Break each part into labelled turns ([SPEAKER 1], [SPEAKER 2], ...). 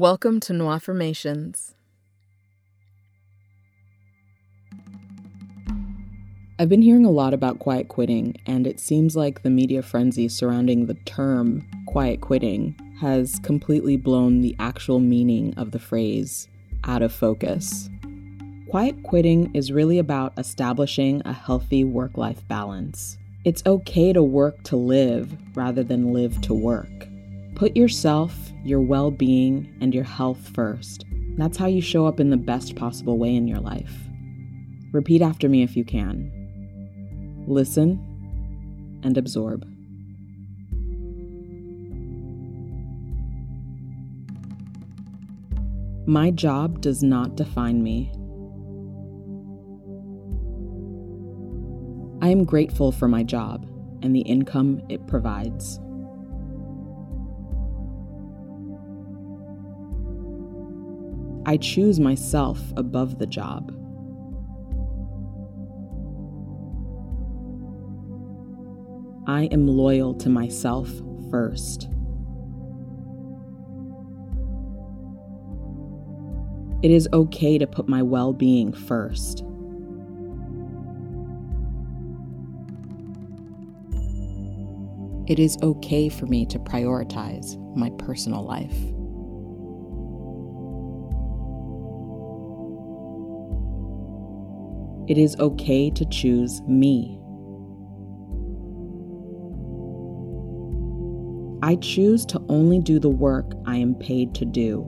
[SPEAKER 1] Welcome to Noir Affirmations.
[SPEAKER 2] I've been hearing a lot about quiet quitting, and it seems like the media frenzy surrounding the term quiet quitting has completely blown the actual meaning of the phrase out of focus. Quiet quitting is really about establishing a healthy work life balance. It's okay to work to live rather than live to work. Put yourself, your well being, and your health first. That's how you show up in the best possible way in your life. Repeat after me if you can. Listen and absorb. My job does not define me. I am grateful for my job and the income it provides. I choose myself above the job. I am loyal to myself first. It is okay to put my well being first. It is okay for me to prioritize my personal life. It is okay to choose me. I choose to only do the work I am paid to do.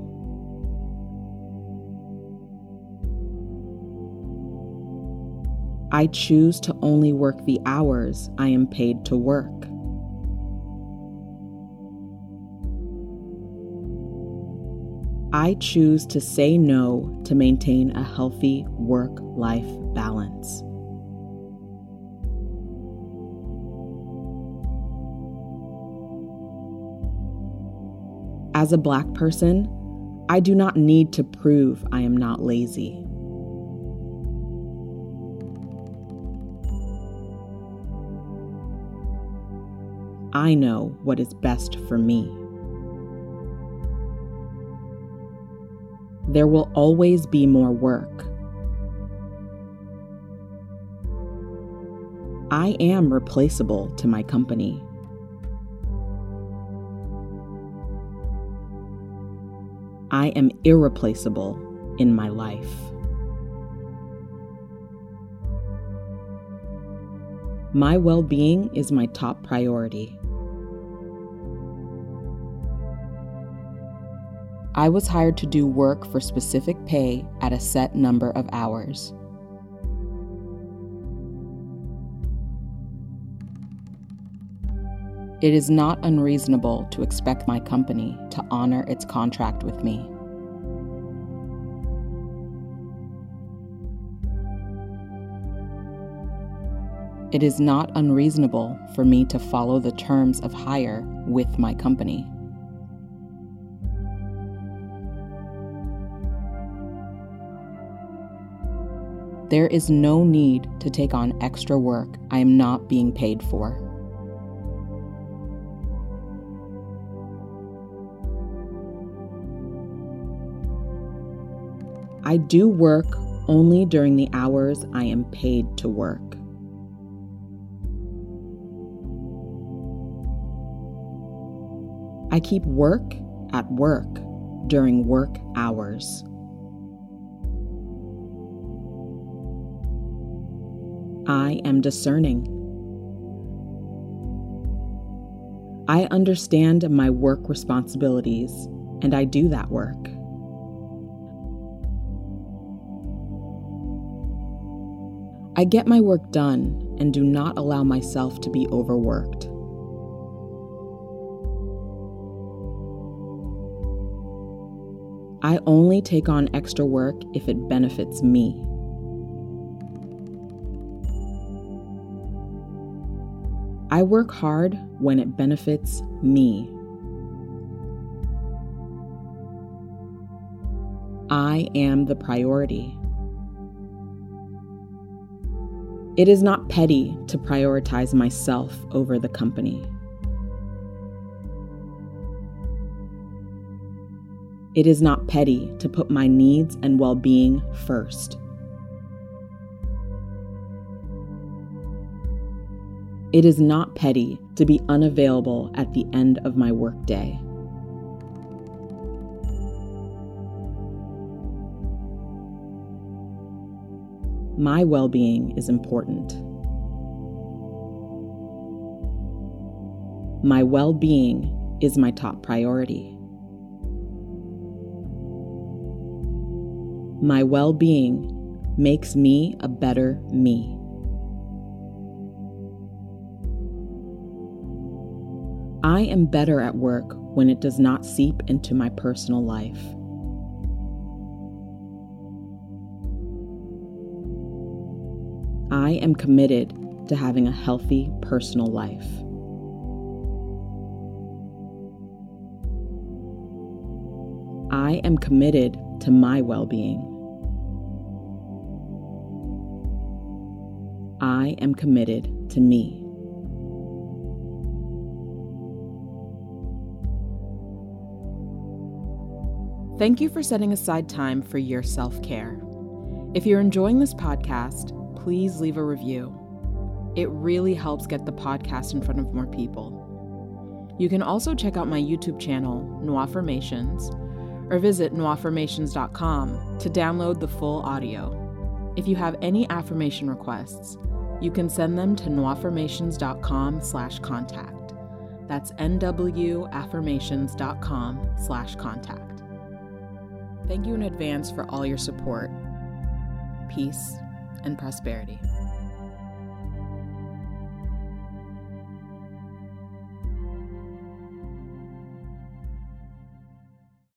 [SPEAKER 2] I choose to only work the hours I am paid to work. I choose to say no to maintain a healthy work life balance. As a black person, I do not need to prove I am not lazy. I know what is best for me. There will always be more work. I am replaceable to my company. I am irreplaceable in my life. My well being is my top priority. I was hired to do work for specific pay at a set number of hours. It is not unreasonable to expect my company to honor its contract with me. It is not unreasonable for me to follow the terms of hire with my company. There is no need to take on extra work I am not being paid for. I do work only during the hours I am paid to work. I keep work at work during work hours. I am discerning. I understand my work responsibilities and I do that work. I get my work done and do not allow myself to be overworked. I only take on extra work if it benefits me. I work hard when it benefits me. I am the priority. It is not petty to prioritize myself over the company. It is not petty to put my needs and well being first. It is not petty to be unavailable at the end of my workday. My well being is important. My well being is my top priority. My well being makes me a better me. I am better at work when it does not seep into my personal life. I am committed to having a healthy personal life. I am committed to my well being. I am committed to me. Thank you for setting aside time for your self care. If you're enjoying this podcast, please leave a review. It really helps get the podcast in front of more people. You can also check out my YouTube channel, NoirAffirmations, or visit noiraffirmations.com to download the full audio. If you have any affirmation requests, you can send them to noiraffirmations.com slash contact. That's nwaffirmations.com slash contact. Thank you in advance for all your support. Peace and prosperity.